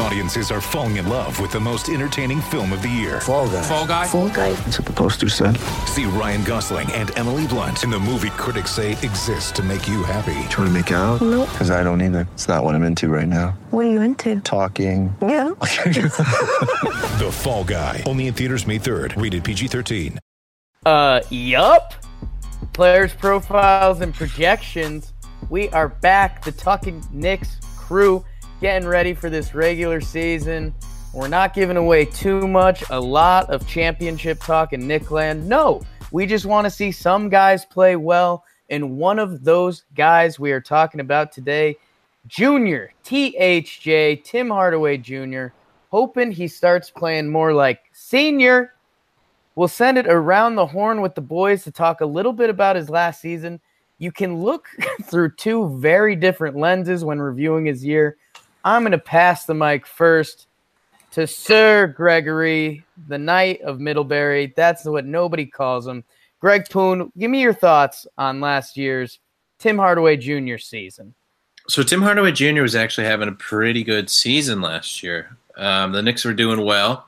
Audiences are falling in love with the most entertaining film of the year. Fall guy. Fall guy. Fall guy. That's what the poster said. See Ryan Gosling and Emily Blunt in the movie critics say exists to make you happy. Trying to make it out? Nope. Because I don't either. It's not what I'm into right now. What are you into? Talking. Yeah. The Fall Guy. Only in theaters May 3rd. Rated PG-13. Uh, yup. Players' profiles and projections. We are back. The Talking Knicks crew getting ready for this regular season. We're not giving away too much. A lot of championship talk in Nickland. No, we just want to see some guys play well. And one of those guys we are talking about today, Junior THJ Tim Hardaway Jr. Hoping he starts playing more like senior We'll send it around the horn with the boys to talk a little bit about his last season. You can look through two very different lenses when reviewing his year. I'm going to pass the mic first to Sir Gregory, the Knight of Middlebury. That's what nobody calls him. Greg Poon, give me your thoughts on last year's Tim Hardaway Jr. season. So Tim Hardaway Jr. was actually having a pretty good season last year. Um, the Knicks were doing well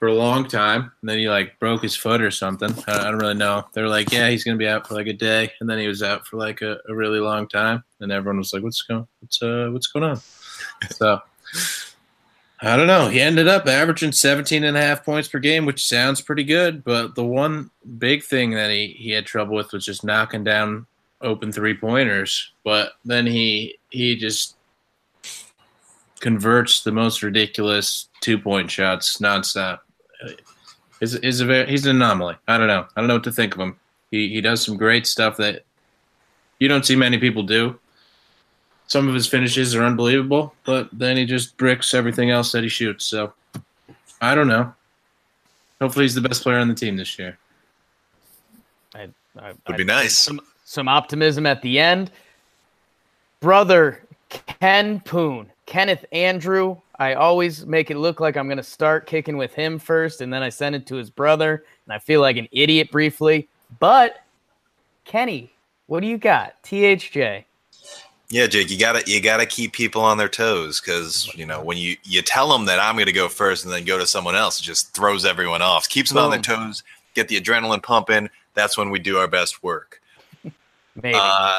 for a long time, and then he like broke his foot or something. I, don't really know. They were like, "Yeah, he's gonna be out for like a day," and then he was out for like a, a really long time, and everyone was like, "What's going? What's uh, what's going on?" So I don't know. He ended up averaging 17 and a half points per game, which sounds pretty good. But the one big thing that he, he had trouble with was just knocking down open three pointers. But then he he just converts the most ridiculous two point shots nonstop. He's, he's a very, he's an anomaly. I don't know. I don't know what to think of him. He he does some great stuff that you don't see many people do. Some of his finishes are unbelievable, but then he just bricks everything else that he shoots. So I don't know. Hopefully, he's the best player on the team this year. I, I, Would be nice. Some, some optimism at the end. Brother Ken Poon, Kenneth Andrew. I always make it look like I'm going to start kicking with him first, and then I send it to his brother, and I feel like an idiot briefly. But Kenny, what do you got? THJ. Yeah, Jake, you gotta you gotta keep people on their toes because you know when you you tell them that I'm gonna go first and then go to someone else, it just throws everyone off. Keeps them on their toes, get the adrenaline pumping. That's when we do our best work. Maybe. Uh,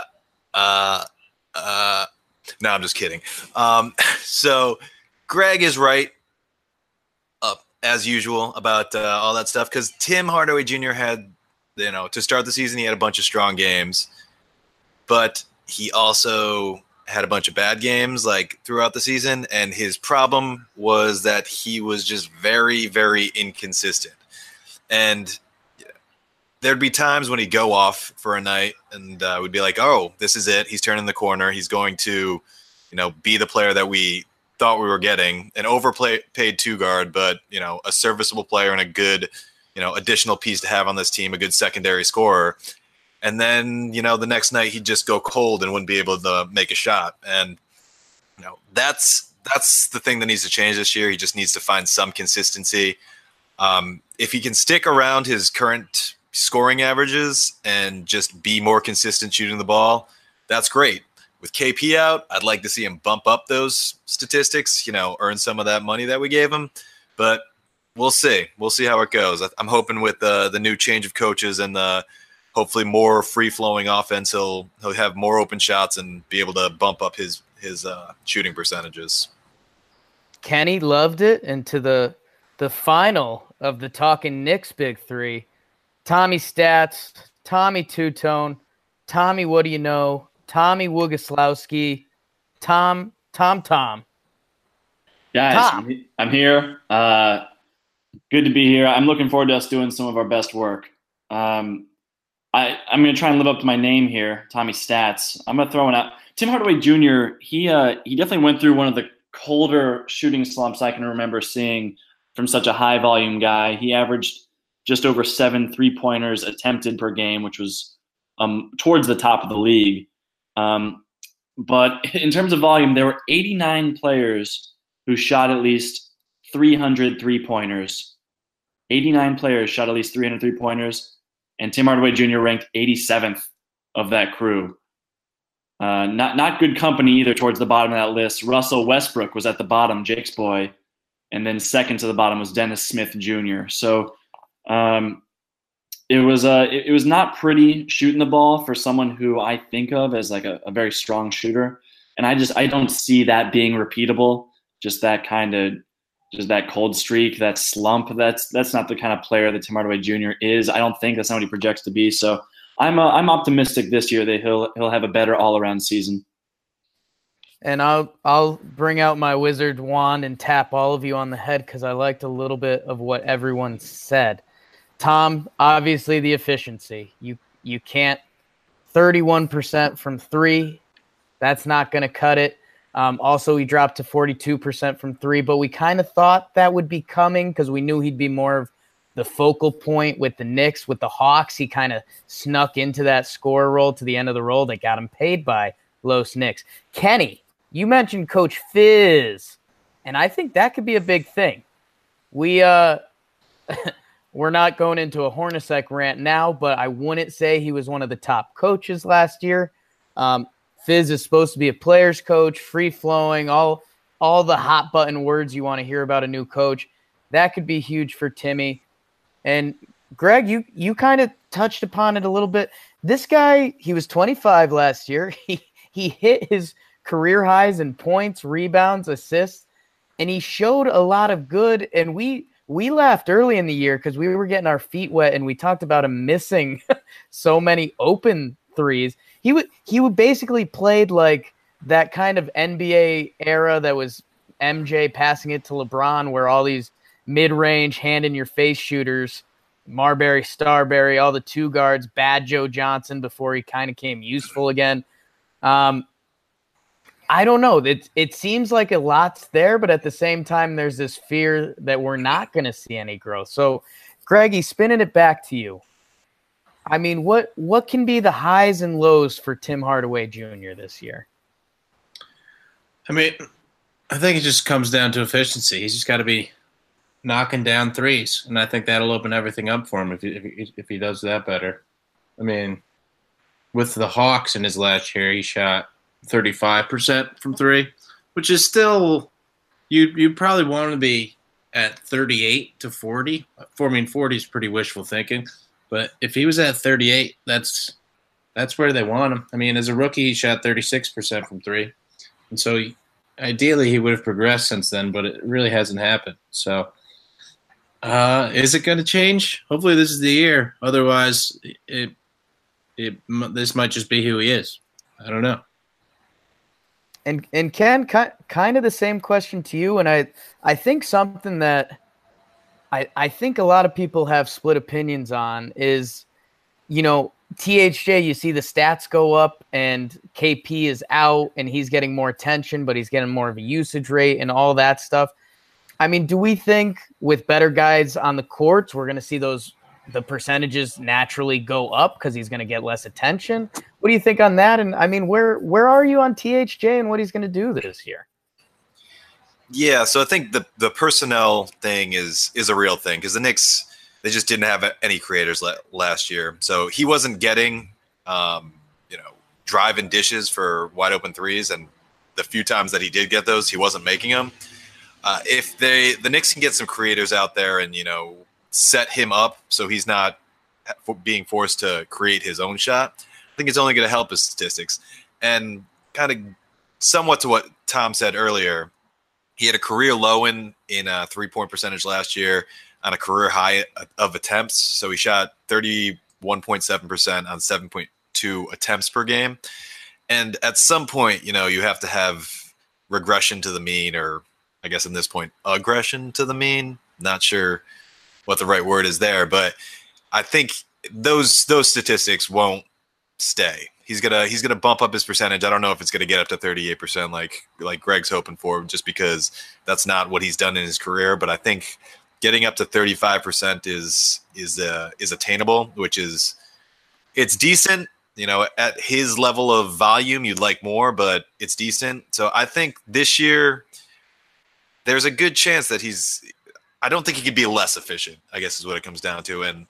uh, uh, no, I'm just kidding. Um, so Greg is right, uh, as usual, about uh, all that stuff because Tim Hardaway Jr. had, you know, to start the season, he had a bunch of strong games, but he also had a bunch of bad games like throughout the season, and his problem was that he was just very, very inconsistent, and there'd be times when he'd go off for a night and uh, we'd be like, oh, this is it. He's turning the corner. He's going to, you know, be the player that we thought we were getting an overpaid two guard, but, you know, a serviceable player and a good, you know, additional piece to have on this team, a good secondary scorer. And then, you know, the next night he'd just go cold and wouldn't be able to make a shot. And, you know, that's, that's the thing that needs to change this year. He just needs to find some consistency. Um, if he can stick around his current scoring averages and just be more consistent shooting the ball, that's great. With KP out, I'd like to see him bump up those statistics, you know, earn some of that money that we gave him. But we'll see. We'll see how it goes. I'm hoping with the the new change of coaches and the hopefully more free flowing offense, he'll he'll have more open shots and be able to bump up his his uh, shooting percentages. Kenny loved it, and to the the final of the Talking Knicks Big Three, Tommy Stats, Tommy Two Tone, Tommy What Do You Know, Tommy Wogoslowski, Tom Tom Tom. Guys, Tom. I'm I'm here. Uh, good to be here. I'm looking forward to us doing some of our best work. Um, I, I'm going to try and live up to my name here, Tommy Stats. I'm going to throw it out. Tim Hardaway Jr. He uh, he definitely went through one of the colder shooting slumps I can remember seeing from such a high volume guy. He averaged just over seven three pointers attempted per game, which was um, towards the top of the league. Um, but in terms of volume, there were 89 players who shot at least 300 three pointers 89 players shot at least 300 three pointers, and Tim Hardaway Jr. ranked 87th of that crew. Uh, not not good company either towards the bottom of that list. Russell Westbrook was at the bottom, Jake's boy, and then second to the bottom was Dennis Smith Jr. So um, it was uh, it, it, was not pretty shooting the ball for someone who I think of as like a, a very strong shooter, and I just I don't see that being repeatable. Just that kind of just that cold streak, that slump. That's that's not the kind of player that Tim Hardaway Jr. is. I don't think that's not what he projects to be. So I'm uh, I'm optimistic this year that he'll he'll have a better all around season. And I'll I'll bring out my wizard wand and tap all of you on the head because I liked a little bit of what everyone said. Tom, obviously the efficiency. You you can't 31% from three. That's not going to cut it. Um, also, he dropped to 42% from three, but we kind of thought that would be coming because we knew he'd be more of the focal point with the Knicks, with the Hawks. He kind of snuck into that score role to the end of the roll that got him paid by Los Knicks. Kenny, you mentioned Coach Fizz, and I think that could be a big thing. We uh we're not going into a Hornacek rant now, but I wouldn't say he was one of the top coaches last year. Um, Fizz is supposed to be a player's coach, free flowing, all all the hot button words you want to hear about a new coach. That could be huge for Timmy. And Greg, you you kind of touched upon it a little bit. This guy, he was 25 last year. He he hit his career highs in points, rebounds, assists, and he showed a lot of good. And we we laughed early in the year because we were getting our feet wet, and we talked about him missing so many open threes. He would he would basically played like that kind of NBA era that was MJ passing it to LeBron, where all these mid-range, hand-in-your-face shooters, Marbury, Starbury, all the two guards, Bad Joe Johnson before he kind of came useful again. Um, I don't know. It it seems like a lot's there, but at the same time, there's this fear that we're not going to see any growth. So, Greggy, spinning it back to you. I mean, what what can be the highs and lows for Tim Hardaway Jr. this year? I mean, I think it just comes down to efficiency. He's just got to be knocking down threes, and I think that'll open everything up for him if he, if he, if he does that better. I mean, with the Hawks in his last year, he shot 35% from three, which is still you you probably want to be at 38 to 40. For I mean 40 is pretty wishful thinking, but if he was at 38, that's that's where they want him. I mean, as a rookie, he shot 36% from three, and so he, ideally he would have progressed since then, but it really hasn't happened. So uh, is it going to change? Hopefully, this is the year. Otherwise, it, it this might just be who he is. I don't know. And and Ken, kind of the same question to you, and I I think something that I I think a lot of people have split opinions on is, you know, THJ. You see the stats go up, and KP is out, and he's getting more attention, but he's getting more of a usage rate and all that stuff. I mean, do we think with better guys on the courts, we're going to see those the percentages naturally go up because he's going to get less attention? What do you think on that? And I mean, where where are you on THJ and what he's going to do this year? Yeah, so I think the the personnel thing is is a real thing because the Knicks they just didn't have any creators last year, so he wasn't getting um, you know driving dishes for wide open threes, and the few times that he did get those, he wasn't making them. Uh, if they the Knicks can get some creators out there and you know set him up so he's not being forced to create his own shot, I think it's only going to help his statistics. And kind of somewhat to what Tom said earlier, he had a career low in in uh, a three point percentage last year on a career high of attempts. So he shot thirty one point seven percent on seven point two attempts per game. And at some point, you know, you have to have regression to the mean or I guess in this point, aggression to the mean. Not sure what the right word is there, but I think those those statistics won't stay. He's gonna he's gonna bump up his percentage. I don't know if it's gonna get up to 38 percent like like Greg's hoping for, just because that's not what he's done in his career. But I think getting up to 35 percent is is uh, is attainable, which is it's decent. You know, at his level of volume, you'd like more, but it's decent. So I think this year there's a good chance that he's I don't think he could be less efficient. I guess is what it comes down to. And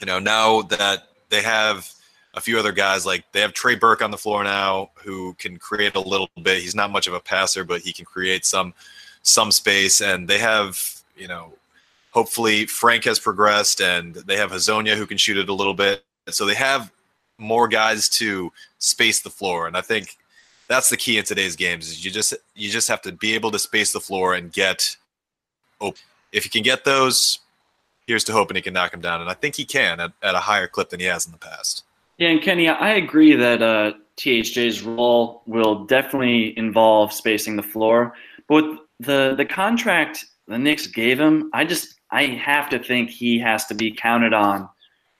you know, now that they have a few other guys, like they have Trey Burke on the floor now, who can create a little bit. He's not much of a passer, but he can create some some space. And they have, you know, hopefully Frank has progressed, and they have Hezonja who can shoot it a little bit. So they have more guys to space the floor, and I think that's the key in today's games. Is you just you just have to be able to space the floor and get open. If you can get those, here's to hoping he can knock them down, and I think he can at, at a higher clip than he has in the past. Yeah, and Kenny, I agree that uh, THJ's role will definitely involve spacing the floor. But the the contract the Knicks gave him, I just I have to think he has to be counted on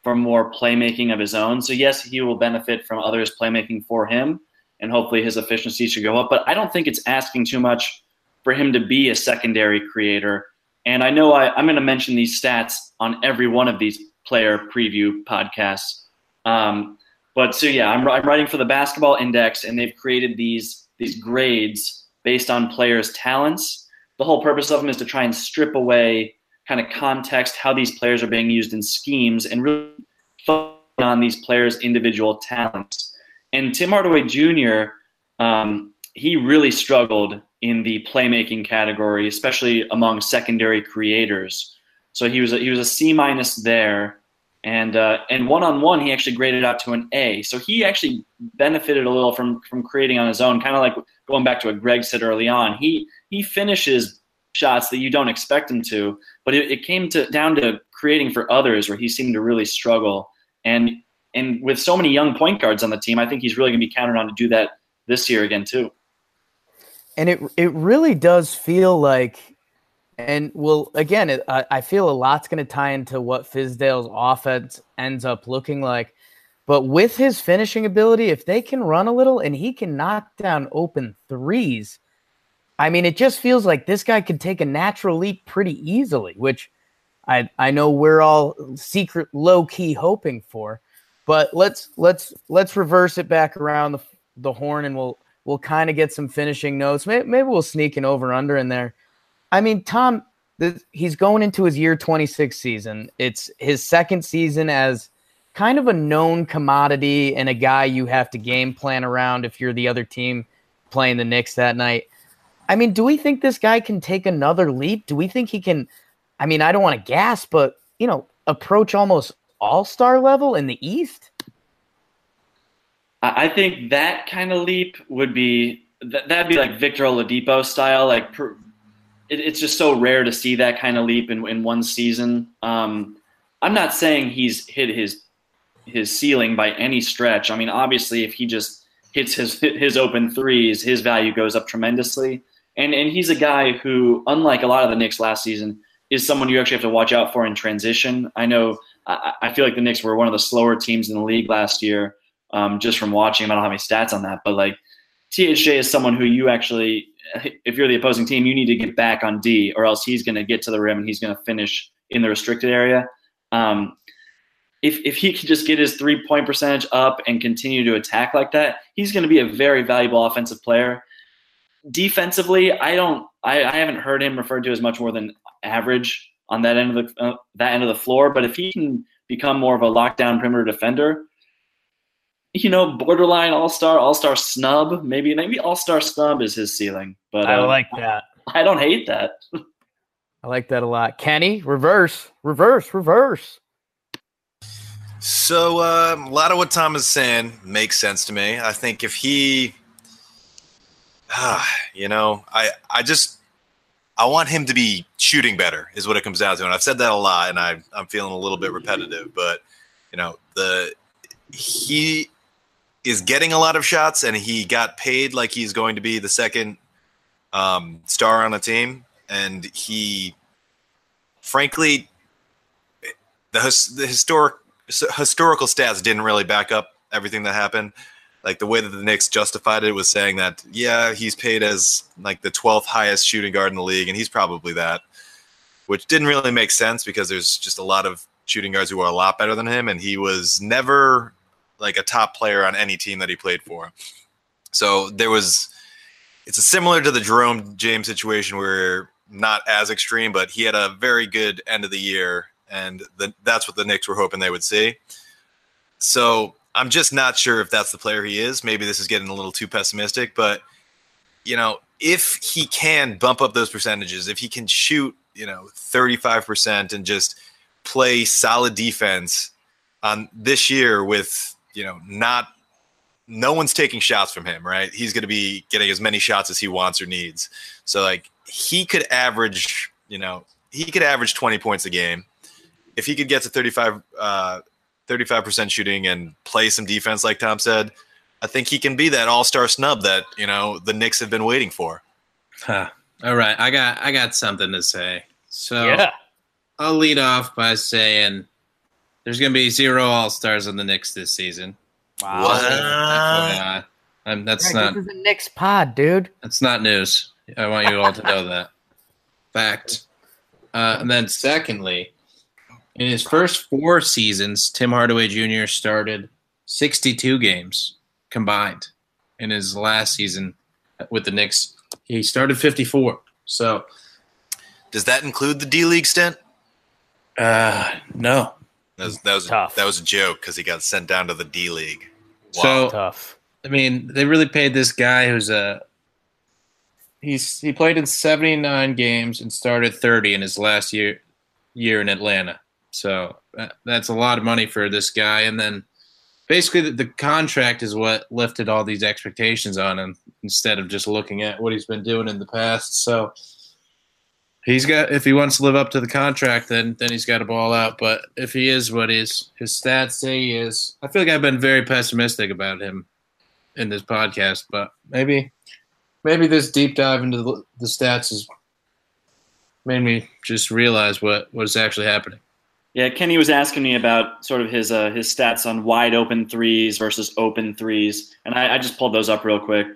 for more playmaking of his own. So yes, he will benefit from others playmaking for him, and hopefully his efficiency should go up. But I don't think it's asking too much for him to be a secondary creator. And I know I, I'm going to mention these stats on every one of these player preview podcasts. Um, but so yeah, I'm, I'm writing for the Basketball Index, and they've created these these grades based on players' talents. The whole purpose of them is to try and strip away kind of context, how these players are being used in schemes, and really focus on these players' individual talents. And Tim Hardaway Jr. Um, he really struggled in the playmaking category, especially among secondary creators. So he was a, he was a C minus there, and uh, and one on one he actually graded out to an A. So he actually benefited a little from from creating on his own, kind of like going back to what Greg said early on. He he finishes shots that you don't expect him to, but it, it came to down to creating for others where he seemed to really struggle. And and with so many young point guards on the team, I think he's really going to be counted on to do that this year again too. And it it really does feel like, and well, again, it, I, feel a lot's going to tie into what Fizdale's offense ends up looking like. But with his finishing ability, if they can run a little and he can knock down open threes, I mean, it just feels like this guy could take a natural leap pretty easily, which I I know we're all secret low key hoping for. But let's let's let's reverse it back around the the horn, and we'll we'll kind of get some finishing notes. Maybe, maybe we'll sneak an over under in there. I mean, Tom, the, he's going into his year 26 season. It's his second season as kind of a known commodity and a guy you have to game plan around if you're the other team playing the Knicks that night. I mean, do we think this guy can take another leap? Do we think he can? I mean, I don't want to gas, but you know, approach almost all star level in the East? I think that kind of leap would be that, that'd be like Victor Oladipo style. Like, per, it, it's just so rare to see that kind of leap in, in one season. Um, I'm not saying he's hit his his ceiling by any stretch. I mean, obviously, if he just hits his his open threes, his value goes up tremendously. And and he's a guy who, unlike a lot of the Knicks last season, is someone you actually have to watch out for in transition. I know I, I feel like the Knicks were one of the slower teams in the league last year, um, just from watching. I don't have any stats on that, but like THJ is someone who you actually, if you're the opposing team, you need to get back on D, or else he's going to get to the rim and he's going to finish in the restricted area. Um, if if he can just get his three point percentage up and continue to attack like that, he's going to be a very valuable offensive player defensively, I don't. I, I haven't heard him referred to as much more than average on that end of the uh, that end of the floor. But if he can become more of a lockdown perimeter defender, you know, borderline all star, all star snub, maybe maybe all star snub is his ceiling. But I uh, like that. I don't hate that. I like that a lot. Kenny, reverse, reverse, reverse. So uh, a lot of what Tom is saying makes sense to me. I think if he you know, I I just I want him to be shooting better is what it comes down to, and I've said that a lot, and I I'm feeling a little bit repetitive, but you know the he is getting a lot of shots, and he got paid like he's going to be the second um, star on a team, and he frankly the the historic historical stats didn't really back up everything that happened. Like the way that the Knicks justified it was saying that yeah he's paid as like the 12th highest shooting guard in the league and he's probably that which didn't really make sense because there's just a lot of shooting guards who are a lot better than him and he was never like a top player on any team that he played for so there was it's similar to the Jerome James situation where not as extreme, but he had a very good end of the year, and the, that's what the Knicks were hoping they would see. So I'm just not sure if that's the player he is. Maybe this is getting a little too pessimistic, but you know, if he can bump up those percentages, if he can shoot, you know, 35% and just play solid defense on this year with, you know, not no one's taking shots from him, right? He's going to be getting as many shots as he wants or needs. So like he could average, you know, he could average 20 points a game. If he could get to 35 uh 35% shooting and play some defense like Tom said, I think he can be that all-star snub that, you know, the Knicks have been waiting for. Huh. All right, I got I got something to say. So Yeah. I'll lead off by saying there's going to be zero All Stars on the Knicks this season. Wow. What? FYI. Um, that's Greg, not this is a Knicks pod, dude. that's not news. I want you all to know that. Fact. Uh, and then secondly, in his first four seasons, Tim Hardaway Jr. started 62 games combined. In his last season with the Knicks, he started 54. So, Does that include the D League stint? uh, no. That was that was, Tough. that was a joke because he got sent down to the D League. Wow. So, Tough. I mean, they really paid this guy who's a he's he played in 79 games and started 30 in his last year year in Atlanta. So that, that's a lot of money for this guy. And then basically the, the contract is what lifted all these expectations on him instead of just looking at what he's been doing in the past. So he's got if he wants to live up to the contract, then then he's got to ball out. But if he is what his his stats say he is, I feel like I've been very pessimistic about him in this podcast. But maybe maybe this deep dive into the, the stats has made me just realize what what's actually happening. Yeah, Kenny was asking me about sort of his uh, his stats on wide open threes versus open threes, and I, I just pulled those up real quick.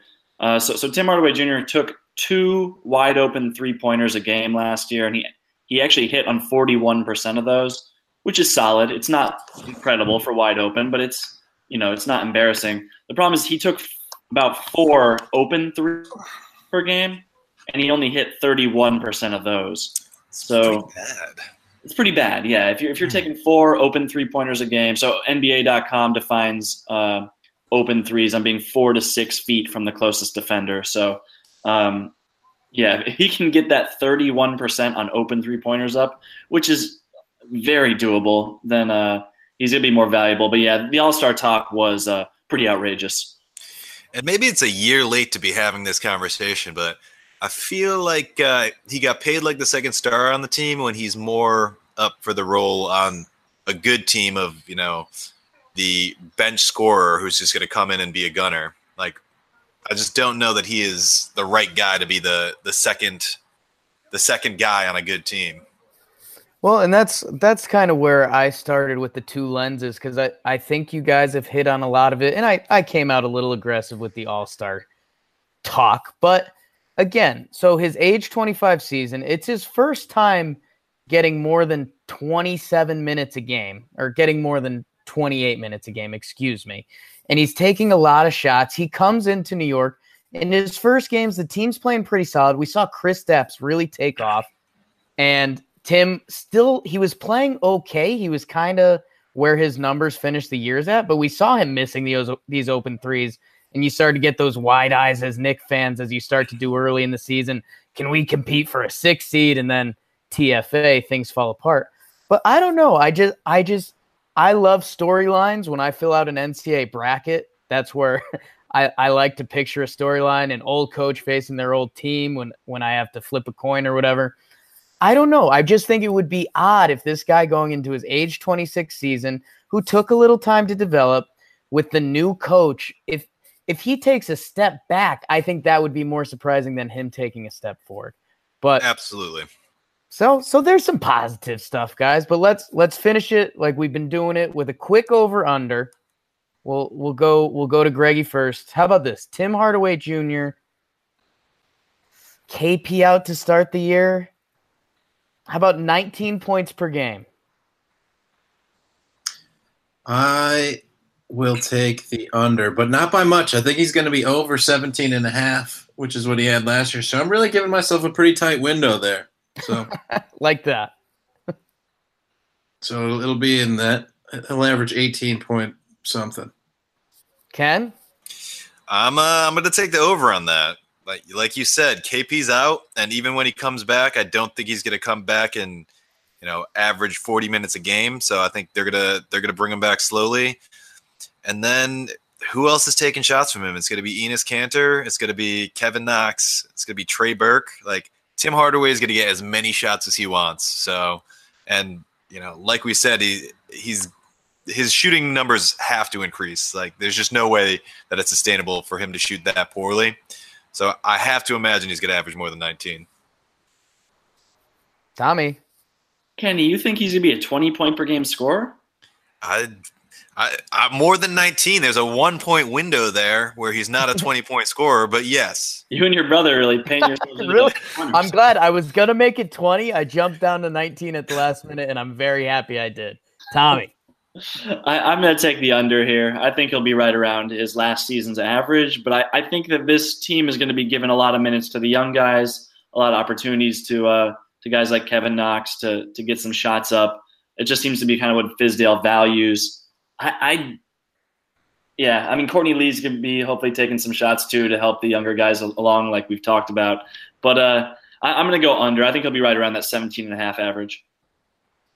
Uh, so, so Tim Hardaway Jr. took two wide open three pointers a game last year, and he he actually hit on forty one percent of those, which is solid. It's not incredible for wide open, but it's you know it's not embarrassing. The problem is he took about four open three per game, and he only hit thirty one percent of those. So it's Pretty bad. it's pretty bad. Yeah, if you're if you're taking four open three pointers a game, so NBA.com defines uh, open threes on being four to six feet from the closest defender. So, um, yeah, he can get that 31 percent on open three pointers up, which is very doable, then uh, he's gonna be more valuable. But yeah, the All Star talk was uh, pretty outrageous. And maybe it's a year late to be having this conversation, but I feel like uh, he got paid like the second star on the team when he's more up for the role on a good team of, you know, the bench scorer who's just going to come in and be a gunner. Like, I just don't know that he is the right guy to be the the second the second guy on a good team. Well, and that's that's kind of where I started with the two lenses because I, I think you guys have hit on a lot of it, and I, I came out a little aggressive with the All Star talk, but again, so his age 25 season, it's his first time getting more than 27 minutes a game, or getting more than 28 minutes a game, excuse me. And he's taking a lot of shots. He comes into New York. In his first games, the team's playing pretty solid. We saw Kristaps really take off. And Tim still he was playing okay. He was kind of where his numbers finished the years at, but we saw him missing these these open threes. And you start to get those wide eyes as Knick fans as you start to do early in the season. Can we compete for a six seed? And then TFA, things fall apart. But I don't know. I just I just I love storylines when I fill out an NCAA bracket. That's where I, I like to picture a storyline, an old coach facing their old team when when I have to flip a coin or whatever. I don't know. I just think it would be odd if this guy going into his age 26 season, who took a little time to develop with the new coach, if if he takes a step back, I think that would be more surprising than him taking a step forward. But Absolutely. So so there's some positive stuff, guys. But let's let's finish it like we've been doing it with a quick over under. We'll we'll go we'll go to Greggy first. How about this? Tim Hardaway Jr. KP out to start the year. How about 19 points per game? I will take the under, but not by much. I think he's going to be over 17 and a half, which is what he had last year. So I'm really giving myself a pretty tight window there. So like that. so it'll be in that. He'll average 18 point something. Ken? I'm uh, I'm going to take the over on that. Like like you said, KP's out, and even when he comes back, I don't think he's going to come back and you know average 40 minutes a game. So I think they're gonna they're gonna bring him back slowly, and then who else is taking shots from him? It's going to be Enes Kanter. It's going to be Kevin Knox. It's going to be Trey Burke. Like Tim Hardaway is going to get as many shots as he wants. So, and you know, like we said, he he's his shooting numbers have to increase. Like there's just no way that it's sustainable for him to shoot that poorly. So I have to imagine he's going to average more than 19. Tommy. Kenny, you think he's going to be a 20 point per game scorer? I, I, I, more than 19. There's a one point window there where he's not a 20 point scorer, but yes. You and your brother really paint yourselves really? I'm glad I was going to make it 20. I jumped down to 19 at the last minute, and I'm very happy I did. Tommy. I, am going to take the under here. I think he'll be right around his last season's average, but I, I think that this team is going to be given a lot of minutes to the young guys, a lot of opportunities to uh, to guys like Kevin Knox to to get some shots up. It just seems to be kind of what Fizdale values. I, I yeah, I mean Courtney Lee's to be hopefully taking some shots too to help the younger guys along, like we've talked about. But uh, I, am to go under. I think he'll be right around that 17 and a half average.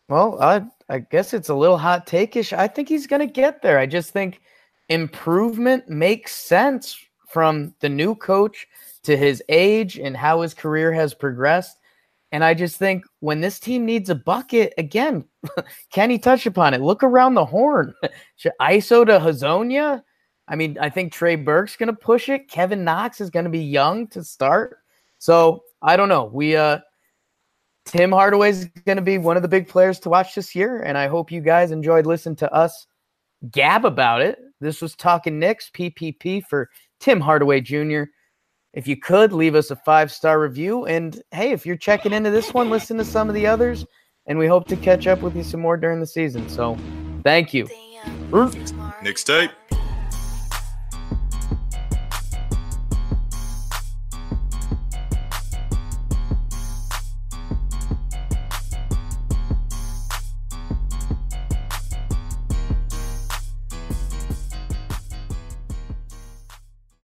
Well, I I guess it's a little hot takeish. I think he's to get there. I just think improvement makes sense from the new coach to his age and how his career has progressed. And I just think when this team needs a bucket, again, Kenny touched upon it. Look around the horn. ISO to Hezonja. I mean, I think Trey Burke's going to push it. Kevin Knox is going to be young to start. So I don't know. We uh Tim Hardaway is going to be one of the big players to watch this year, and I hope you guys enjoyed listening to us gab about it. This was Talking Knicks PPP for Tim Hardaway Jr. If you could leave us a five star review, and hey, if you're checking into this one, listen to some of the others, and we hope to catch up with you some more during the season. So, thank you. Next tape.